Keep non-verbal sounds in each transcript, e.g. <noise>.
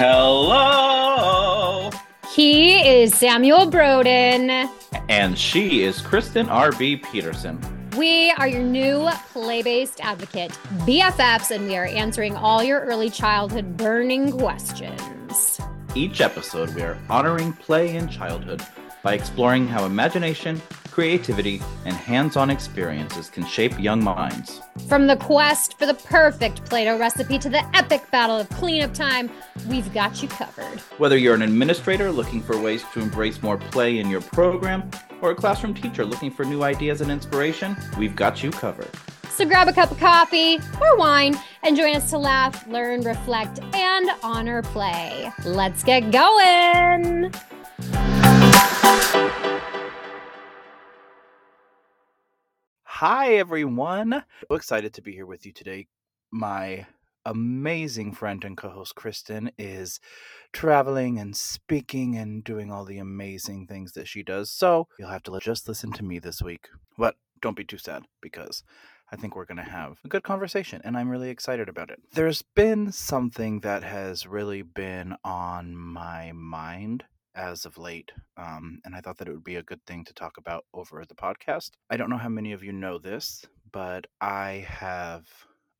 Hello. He is Samuel Broaden. And she is Kristen R.B. Peterson. We are your new play based advocate, BFFs, and we are answering all your early childhood burning questions. Each episode, we are honoring play in childhood by exploring how imagination, creativity, and hands on experiences can shape young minds. From the quest for the perfect Play Doh recipe to the epic battle of cleanup time, we've got you covered. Whether you're an administrator looking for ways to embrace more play in your program, or a classroom teacher looking for new ideas and inspiration, we've got you covered. So grab a cup of coffee or wine and join us to laugh, learn, reflect, and honor play. Let's get going. Hi, everyone. So excited to be here with you today. My amazing friend and co host Kristen is traveling and speaking and doing all the amazing things that she does. So you'll have to just listen to me this week. But don't be too sad because I think we're going to have a good conversation and I'm really excited about it. There's been something that has really been on my mind as of late, um, and I thought that it would be a good thing to talk about over the podcast. I don't know how many of you know this, but I have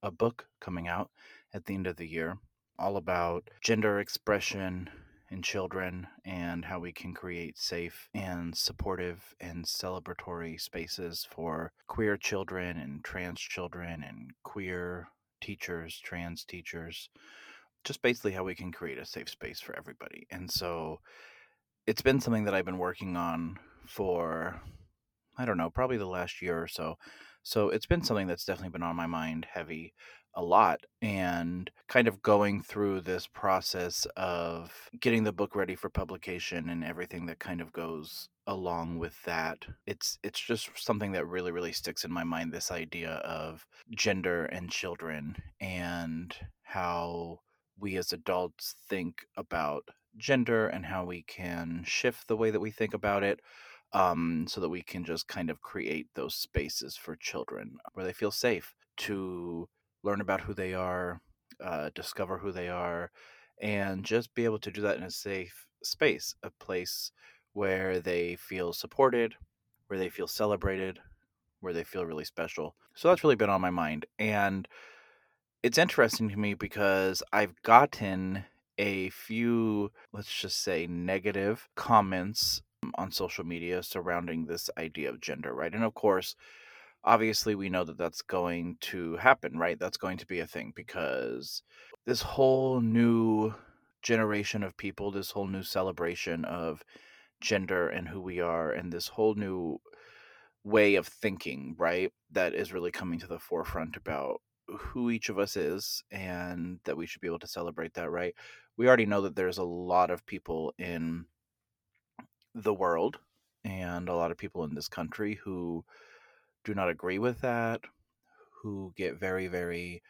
a book coming out at the end of the year all about gender expression in children and how we can create safe and supportive and celebratory spaces for queer children and trans children and queer teachers, trans teachers, just basically how we can create a safe space for everybody. And so it's been something that I've been working on for I don't know, probably the last year or so. So it's been something that's definitely been on my mind heavy a lot and kind of going through this process of getting the book ready for publication and everything that kind of goes along with that it's it's just something that really really sticks in my mind this idea of gender and children and how we as adults think about gender and how we can shift the way that we think about it um, so that we can just kind of create those spaces for children where they feel safe to learn about who they are, uh, discover who they are, and just be able to do that in a safe space, a place where they feel supported, where they feel celebrated, where they feel really special. So that's really been on my mind. And it's interesting to me because I've gotten a few, let's just say, negative comments um, on social media surrounding this idea of gender, right? And of course, obviously we know that that's going to happen, right? That's going to be a thing because this whole new generation of people, this whole new celebration of gender and who we are, and this whole new way of thinking, right? That is really coming to the forefront about who each of us is and that we should be able to celebrate that, right? We already know that there's a lot of people in the world and a lot of people in this country who do not agree with that, who get very, very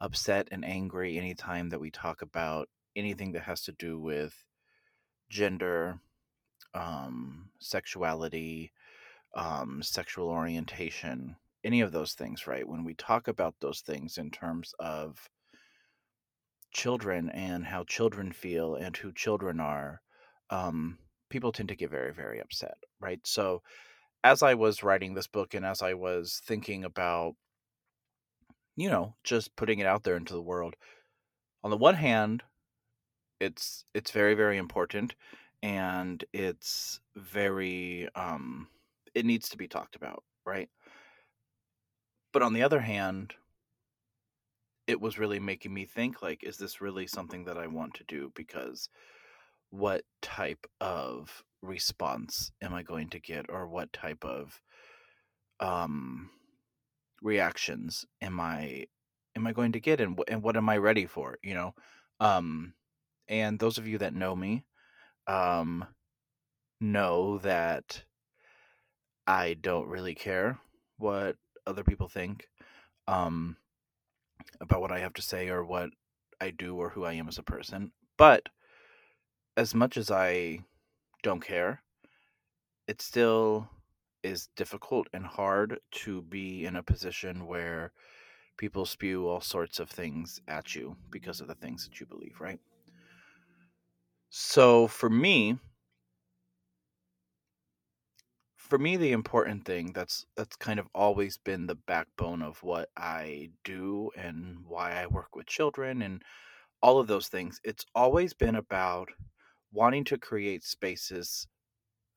upset and angry anytime that we talk about anything that has to do with gender, um, sexuality, um, sexual orientation, any of those things, right? When we talk about those things in terms of children and how children feel and who children are, um, people tend to get very, very upset, right? So, as I was writing this book and as I was thinking about, you know, just putting it out there into the world, on the one hand, it's it's very very important and it's very um it needs to be talked about right but on the other hand it was really making me think like is this really something that i want to do? Because what type of response am I going to get? Or what type of um reactions am I am I going to get? And, and what am I ready for, you know? Um and those of you that know me um know that I don't really care what other people think. Um about what I have to say or what I do or who I am as a person. But as much as I don't care, it still is difficult and hard to be in a position where people spew all sorts of things at you because of the things that you believe, right? So for me, for me the important thing that's that's kind of always been the backbone of what I do and why I work with children and all of those things. It's always been about wanting to create spaces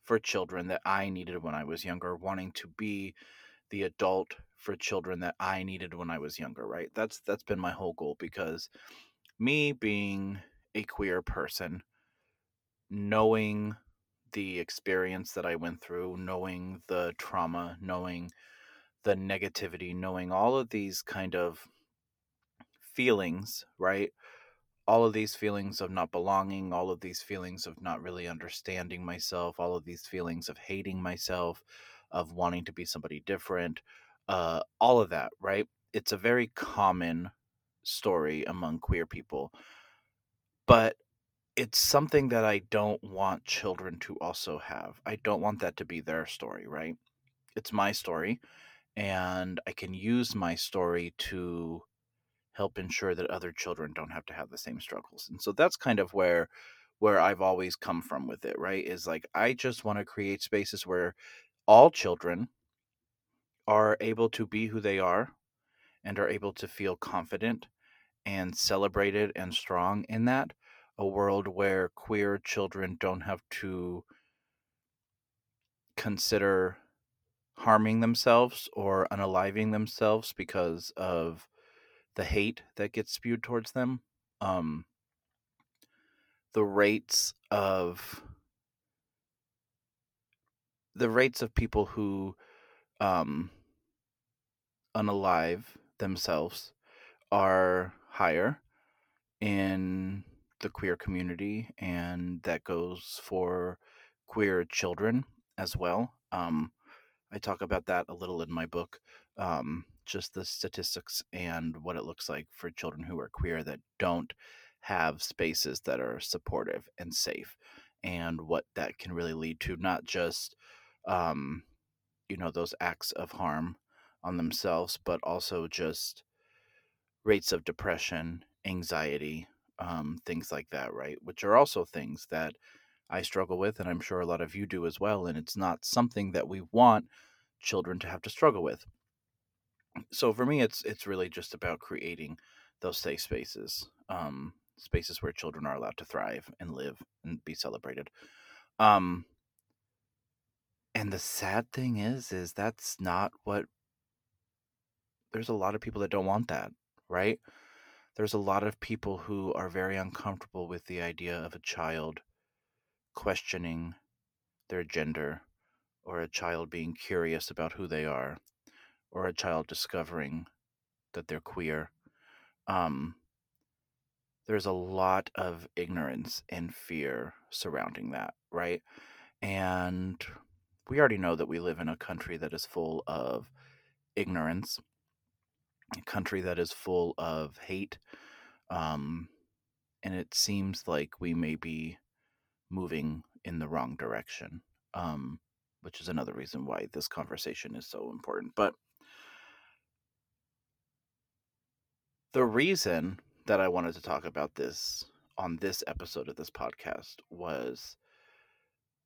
for children that I needed when I was younger, wanting to be the adult for children that I needed when I was younger, right? That's that's been my whole goal because me being a queer person, knowing the experience that I went through, knowing the trauma, knowing the negativity, knowing all of these kind of feelings, right? All of these feelings of not belonging, all of these feelings of not really understanding myself, all of these feelings of hating myself, of wanting to be somebody different, uh, all of that, right? It's a very common story among queer people. But it's something that I don't want children to also have. I don't want that to be their story, right? It's my story, and I can use my story to help ensure that other children don't have to have the same struggles. And so that's kind of where where I've always come from with it, right? Is like I just want to create spaces where all children are able to be who they are and are able to feel confident and celebrated and strong in that a world where queer children don't have to consider harming themselves or unaliving themselves because of the hate that gets spewed towards them. Um, the rates of the rates of people who um, unalive themselves are higher in the queer community, and that goes for queer children as well. Um, I talk about that a little in my book, um, just the statistics and what it looks like for children who are queer that don't have spaces that are supportive and safe, and what that can really lead to, not just, um, you know, those acts of harm on themselves, but also just rates of depression, anxiety, um, things like that, right? Which are also things that I struggle with, and I'm sure a lot of you do as well. And it's not something that we want children to have to struggle with. So for me, it's it's really just about creating those safe spaces, um, spaces where children are allowed to thrive and live and be celebrated. Um, and the sad thing is, is that's not what. There's a lot of people that don't want that, right? There's a lot of people who are very uncomfortable with the idea of a child questioning their gender or a child being curious about who they are or a child discovering that they're queer. Um, there's a lot of ignorance and fear surrounding that, right? And we already know that we live in a country that is full of ignorance, a country that is full of hate. Um, and it seems like we may be moving in the wrong direction, um, which is another reason why this conversation is so important. But the reason that I wanted to talk about this on this episode of this podcast was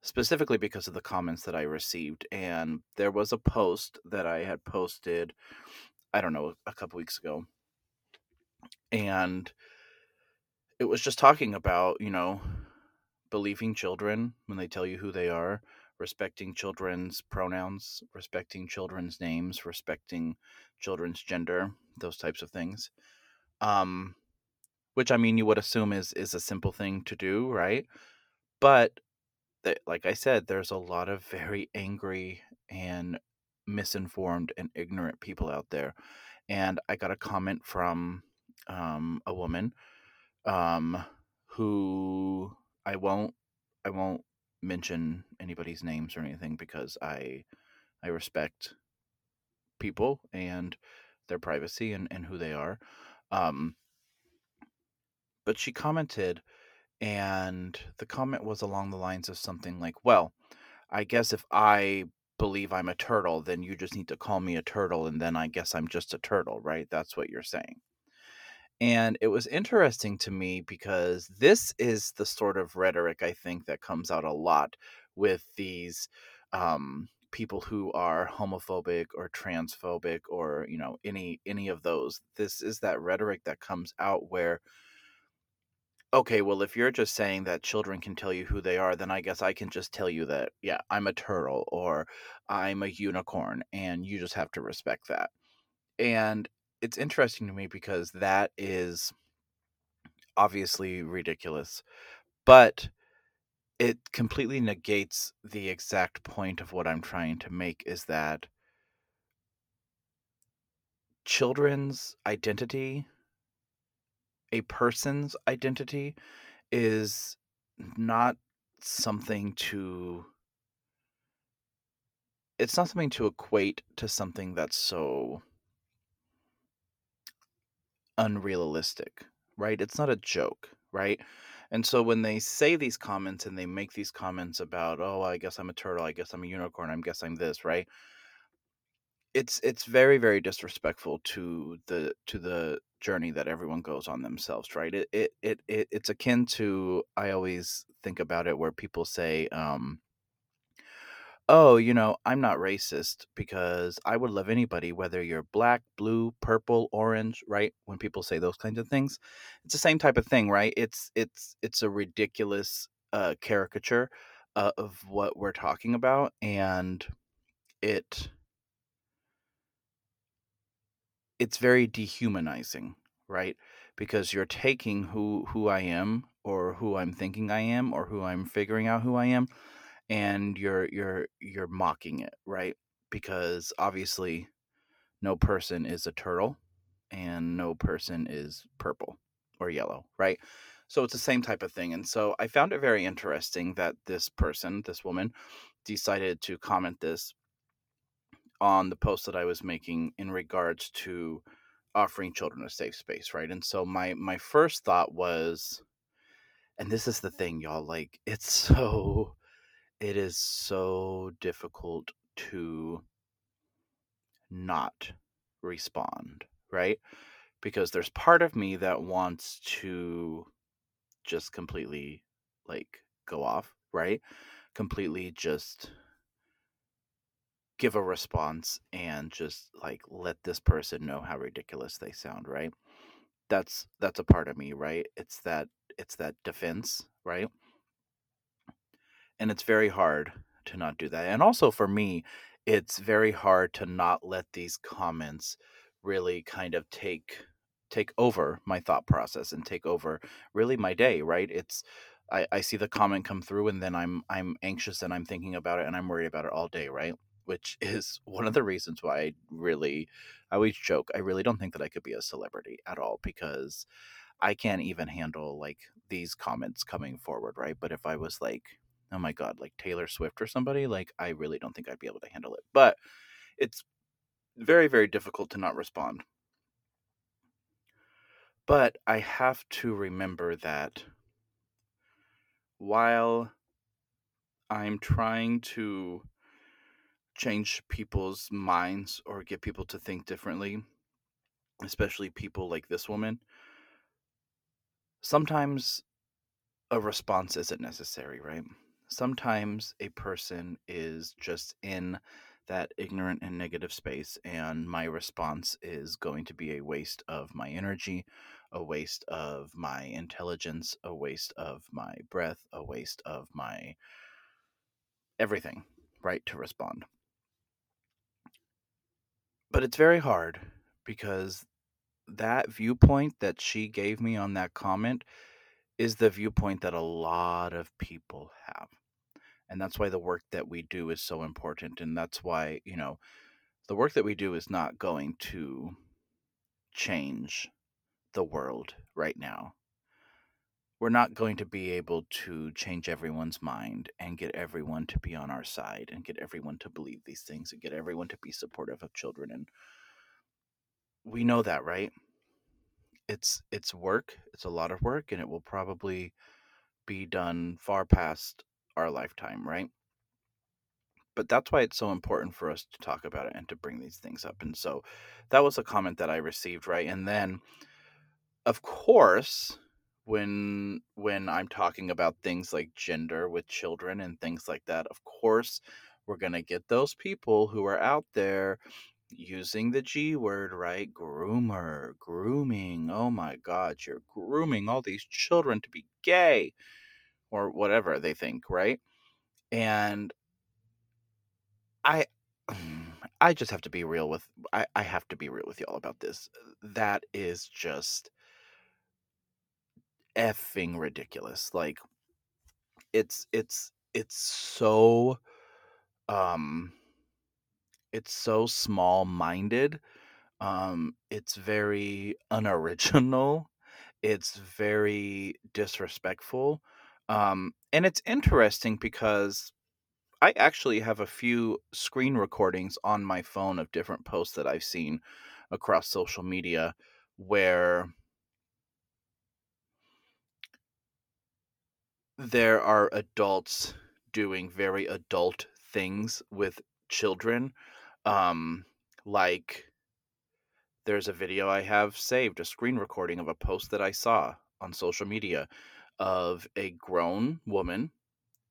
specifically because of the comments that I received. And there was a post that I had posted, I don't know, a couple weeks ago. And it was just talking about, you know, believing children when they tell you who they are, respecting children's pronouns, respecting children's names, respecting children's gender, those types of things. Um, which I mean, you would assume is is a simple thing to do, right? But like I said, there's a lot of very angry and misinformed and ignorant people out there. And I got a comment from um, a woman um, who I won't I won't mention anybody's names or anything because I I respect people and their privacy and, and who they are. Um, but she commented and the comment was along the lines of something like, Well, I guess if I believe I'm a turtle, then you just need to call me a turtle, and then I guess I'm just a turtle, right? That's what you're saying. And it was interesting to me because this is the sort of rhetoric I think that comes out a lot with these um, people who are homophobic or transphobic or you know any any of those. This is that rhetoric that comes out where okay, well, if you're just saying that children can tell you who they are, then I guess I can just tell you that, yeah, I'm a turtle or I'm a unicorn, and you just have to respect that. And it's interesting to me because that is obviously ridiculous, but it completely negates the exact point of what I'm trying to make is that children's identity a person's identity is not something to it's not something to equate to something that's so unrealistic, right? It's not a joke, right? And so when they say these comments and they make these comments about, oh, I guess I'm a turtle, I guess I'm a unicorn, I guess I'm this, right? It's it's very very disrespectful to the to the journey that everyone goes on themselves, right? It it it, it it's akin to I always think about it where people say, um, "Oh, you know, I'm not racist because I would love anybody, whether you're black, blue, purple, orange." Right? When people say those kinds of things, it's the same type of thing, right? It's it's it's a ridiculous uh, caricature uh, of what we're talking about, and it it's very dehumanizing, right? Because you're taking who who I am or who I'm thinking I am or who I'm figuring out who I am and you're you're you're mocking it, right? Because obviously no person is a turtle and no person is purple or yellow, right? So it's the same type of thing. And so I found it very interesting that this person, this woman, decided to comment this on the post that I was making in regards to offering children a safe space, right? And so my my first thought was and this is the thing y'all like it's so it is so difficult to not respond, right? Because there's part of me that wants to just completely like go off, right? Completely just give a response and just like let this person know how ridiculous they sound, right? That's that's a part of me, right? It's that it's that defense, right? And it's very hard to not do that. And also for me, it's very hard to not let these comments really kind of take take over my thought process and take over really my day, right? It's I, I see the comment come through and then I'm I'm anxious and I'm thinking about it and I'm worried about it all day, right? Which is one of the reasons why I really, I always joke, I really don't think that I could be a celebrity at all because I can't even handle like these comments coming forward, right? But if I was like, oh my God, like Taylor Swift or somebody, like I really don't think I'd be able to handle it. But it's very, very difficult to not respond. But I have to remember that while I'm trying to change people's minds or get people to think differently, especially people like this woman, sometimes a response isn't necessary, right? Sometimes a person is just in that ignorant and negative space, and my response is going to be a waste of my energy, a waste of my intelligence, a waste of my breath, a waste of my everything, right? To respond. But it's very hard because that viewpoint that she gave me on that comment is the viewpoint that a lot of people have. And that's why the work that we do is so important. And that's why, you know, the work that we do is not going to change the world right now. We're not going to be able to change everyone's mind and get everyone to be on our side and get everyone to believe these things and get everyone to be supportive of children and we know that, right? It's it's work, it's a lot of work and it will probably be done far past our lifetime, right? But that's why it's so important for us to talk about it and to bring these things up. And so that was a comment that I received, right? And then of course, when when I'm talking about things like gender with children and things like that, of course, we're going to get those people who are out there using the G word, right? Groomer, grooming. Oh my God, you're grooming all these children to be gay or whatever they think, right? And I <sighs> I just have to be real with I, I have to be real with y'all about this. That is just effing ridiculous. Like it's it's it's so um it's so small-minded. Um it's very unoriginal. <laughs> It's very disrespectful. Um and it's interesting because I actually have a few screen recordings on my phone of different posts that I've seen across social media where there are adults doing very adult things with children. Um, like there's a video I have saved, a screen recording of a post that I saw on social media of a grown woman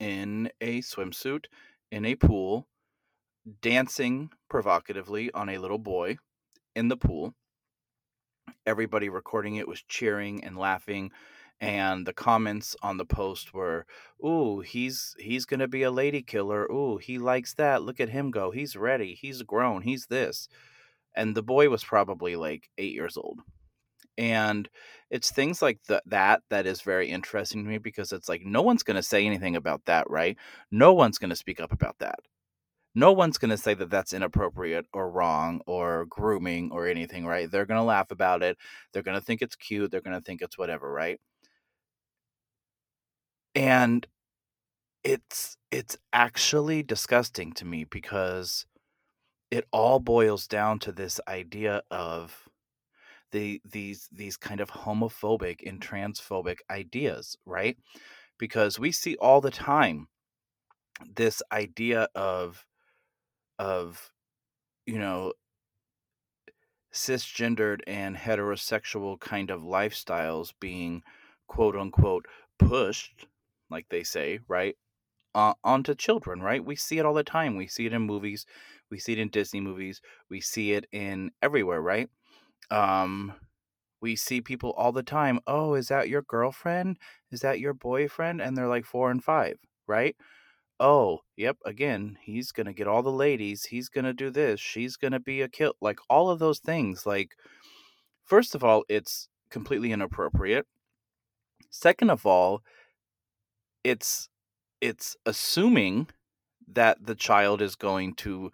in a swimsuit in a pool dancing provocatively on a little boy in the pool. Everybody recording it was cheering and laughing and the comments on the post were, "Ooh, he's he's to be a lady killer. Ooh, he likes that. Look at him go. He's ready. He's grown. He's this." And the boy was probably like 8 years old. And it's things like that that is very interesting to me because it's like no one's to say anything about that, right? No one's to speak up about that. No one's going to say that that's inappropriate or wrong or grooming or anything, right? They're going to laugh about it. They're going to think it's cute. They're going to think it's whatever, right? And it's it's actually disgusting to me because it all boils down to this idea of the these these kind of homophobic and transphobic ideas, right? Because we see all the time this idea of of you know cisgendered and heterosexual kind of lifestyles being quote unquote pushed like they say, right? Uh, onto children, right? We see it all the time. We see it in movies, we see it in Disney movies, we see it in everywhere, right? Um, we see people all the time. Oh, is that your girlfriend? Is that your boyfriend? And they're like four and five, right? Oh, yep. Again, he's gonna get all the ladies. He's gonna do this. She's gonna be a kill. Like all of those things. Like, first of all, it's completely inappropriate. Second of all, it's it's assuming that the child is going to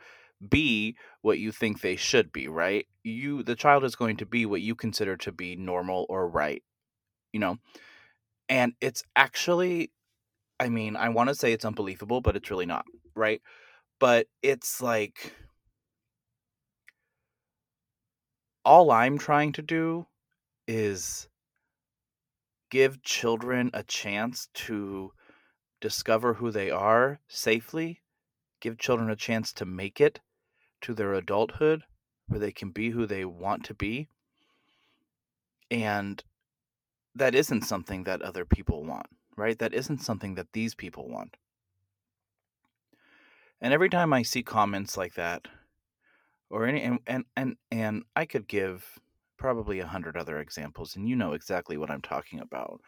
be what you think they should be, right? You the child is going to be what you consider to be normal or right, you know. And it's actually I mean, I want to say it's unbelievable, but it's really not, right? But it's like all I'm trying to do is give children a chance to discover who they are safely, give children a chance to make it to their adulthood where they can be who they want to be. And that isn't something that other people want, right? That isn't something that these people want. And every time I see comments like that, or any and and and, and I could give probably a hundred other examples, and you know exactly what I'm talking about.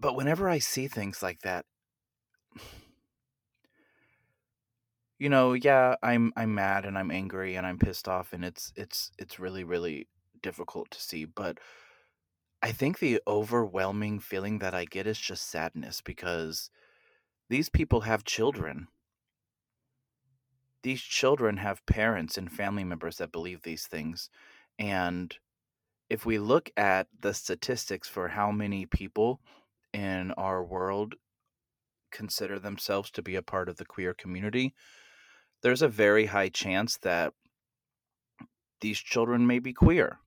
But whenever I see things like that, you know, yeah, I'm I'm mad and I'm angry and I'm pissed off and it's it's it's really really difficult to see, but I think the overwhelming feeling that I get is just sadness because these people have children. These children have parents and family members that believe these things. And if we look at the statistics for how many people in our world consider themselves to be a part of the queer community, there's a very high chance that these children may be queer.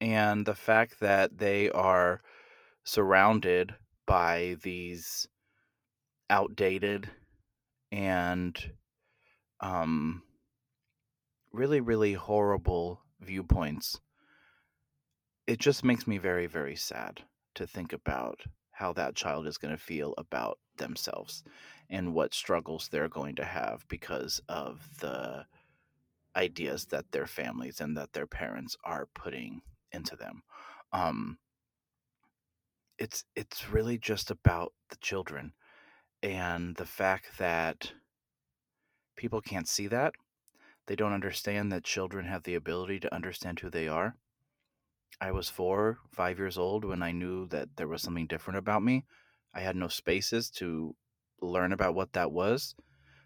And the fact that they are surrounded by these outdated and um, really, really horrible viewpoints it just makes me very, very sad to think about how that child is going to feel about themselves and what struggles they're going to have because of the ideas that their families and that their parents are putting into them. Um, it's it's really just about the children and the fact that people can't see that. They don't understand that children have the ability to understand who they are. I was four, five years old when I knew that there was something different about me. I had no spaces to learn about what that was.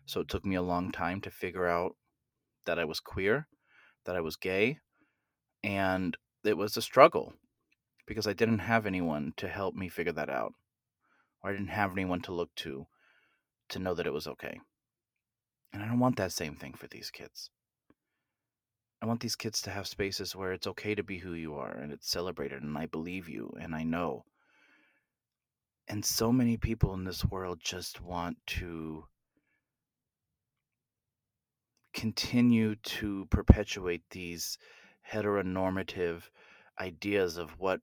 So it took me a long time to figure out that I was queer, that I was gay, and it was a struggle because I didn't have anyone to help me figure that out. Or I didn't have anyone to look to to know that it was okay. And I don't want that same thing for these kids. I want these kids to have spaces where it's okay to be who you are and it's celebrated and I believe you and I know. And so many people in this world just want to continue to perpetuate these heteronormative ideas of what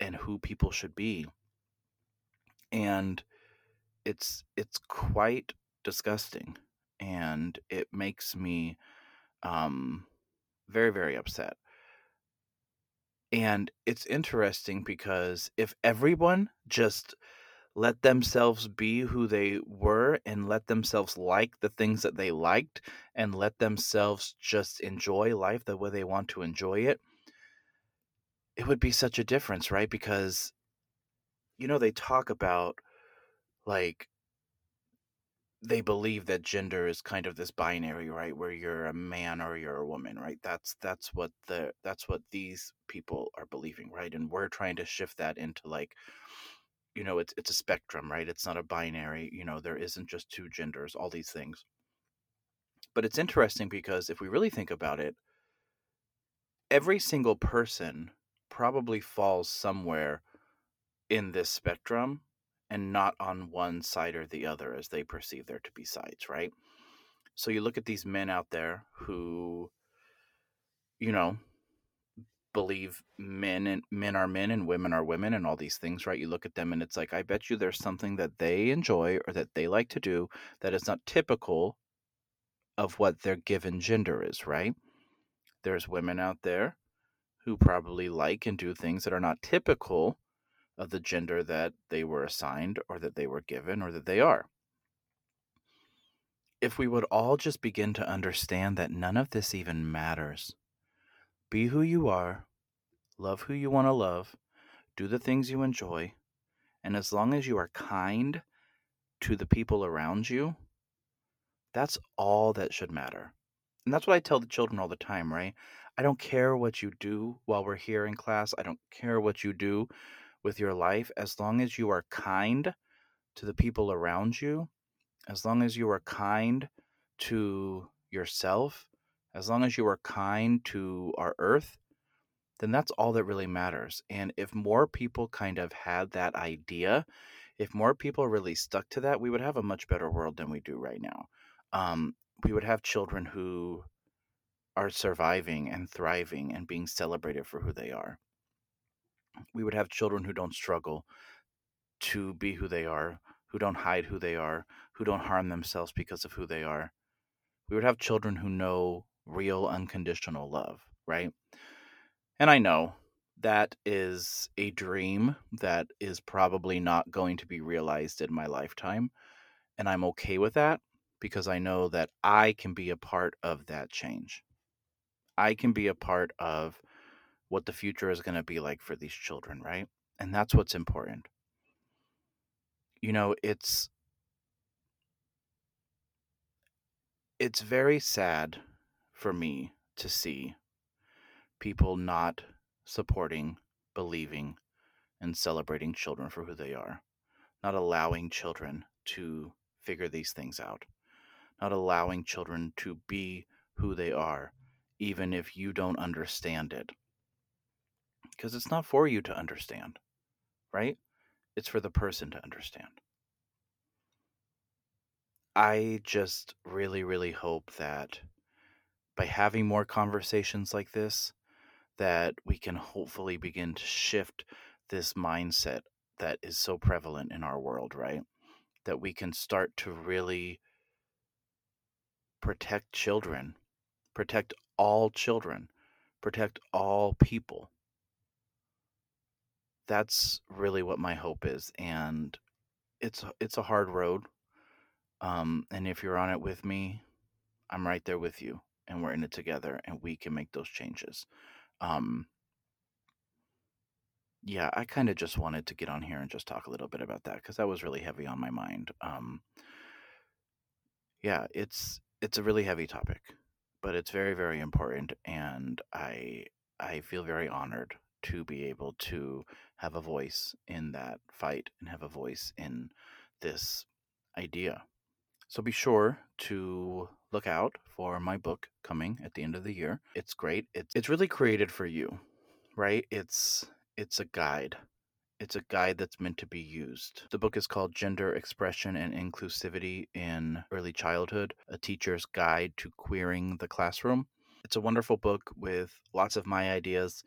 and who people should be. And it's it's quite disgusting and it makes me um very very upset. And it's interesting because if everyone just let themselves be who they were and let themselves like the things that they liked and let themselves just enjoy life the way they want to enjoy it, it would be such a difference, right? Because, you know, they talk about like they believe that gender is kind of this binary right where you're a man or you're a woman right? That's that's what the that's what these people are believing right? And we're trying to shift that into like you know it's it's a spectrum right? It's not a binary you know there isn't just two genders all these things. But it's interesting because if we really think about it every single person probably falls somewhere in this spectrum and not on one side or the other as they perceive there to be sides right so you look at these men out there who you know believe men and men are men and women are women and all these things, right? You look at them and it's like, I bet you there's something that they enjoy or that they like to do that is not typical of what their given gender is, right? There's women out there who probably like and do things that are not typical of the gender that they were assigned or that they were given or that they are. If we would all just begin to understand that none of this even matters be who you are, love who you want to love, do the things you enjoy, and as long as you are kind to the people around you, that's all that should matter. And that's what I tell the children all the time, right? I don't care what you do while we're here in class. I don't care what you do with your life as long as you are kind to the people around you, as long as you are kind to yourself, as long as you are kind to our earth, then that's all that really matters. And if more people kind of had that idea, if more people really stuck to that, we would have a much better world than we do right now. Um, we would have children who are surviving and thriving and being celebrated for who they are. We would have children who don't struggle to be who they are, who don't hide who they are, who don't harm themselves because of who they are. We would have children who know real unconditional love, right? And I know that is a dream that is probably not going to be realized in my lifetime. And I'm okay with that because I know that I can be a part of that change. I can be a part of what the future is going to be like for these children, right? And that's what's important. You know, it's it's very sad for me to see people not supporting, believing, and celebrating children for who they are, not allowing children to figure these things out, not allowing children to be who they are, even if you don't understand it. Because it's not for you to understand, right? It's for the person to understand. I just really, really hope that by having more conversations like this, that we can hopefully begin to shift this mindset that is so prevalent in our world, right? That we can start to really protect children, protect all children, protect all people. That's really what my hope is, and it's it's a hard road. Um, and if you're on it with me, I'm right there with you, and we're in it together, and we can make those changes. Um, yeah, I kind of just wanted to get on here and just talk a little bit about that because that was really heavy on my mind. Um, yeah, it's it's a really heavy topic, but it's very very important, and I I feel very honored to be able to have a voice in that fight and have a voice in this idea. So be sure to look out for my book coming at the end of the year. It's great. It's it's really created for you, right? It's it's a guide. It's a guide that's meant to be used. The book is called Gender Expression and Inclusivity in Early Childhood A Teacher's Guide to Queering the Classroom. It's a wonderful book with lots of my ideas,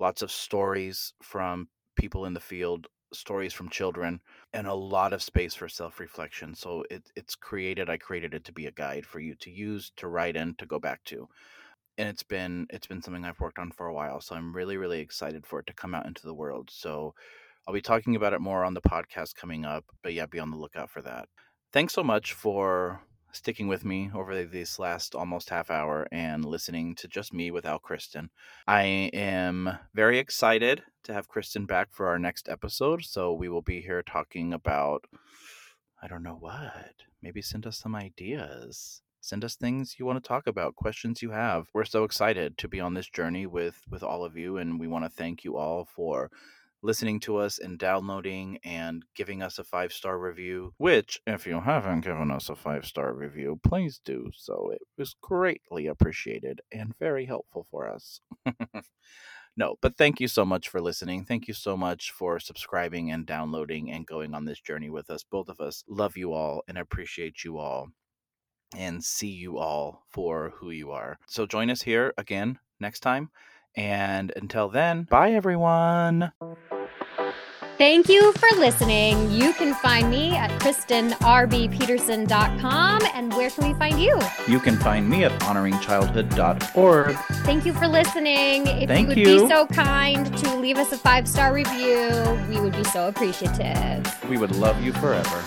lots of stories from people in the field, stories from children, and a lot of space for self reflection. So it, it's created, I created it to be a guide for you to use, to write in, to go back to and it's been it's been something I've worked on for a while. So I'm really really excited for it to come out into the world. So I'll be talking about it more on the podcast coming up, but yeah, be on the lookout for that. Thanks so much for sticking with me over this last almost half hour and listening to just me without Kristen. I am very excited to have Kristen back for our next episode. So we will be here talking about I don't know what. Maybe send us some ideas send us things you want to talk about questions you have we're so excited to be on this journey with with all of you and we want to thank you all for listening to us and downloading and giving us a five star review which if you haven't given us a five star review please do so it was greatly appreciated and very helpful for us <laughs> no but thank you so much for listening thank you so much for subscribing and downloading and going on this journey with us both of us love you all and appreciate you all and see you all for who you are. So join us here again next time. And until then, bye everyone. Thank you for listening. You can find me at KristenRBPeterson.com. And where can we find you? You can find me at honoringchildhood.org. Thank you for listening. If Thank you would you. be so kind to leave us a five star review, we would be so appreciative. We would love you forever.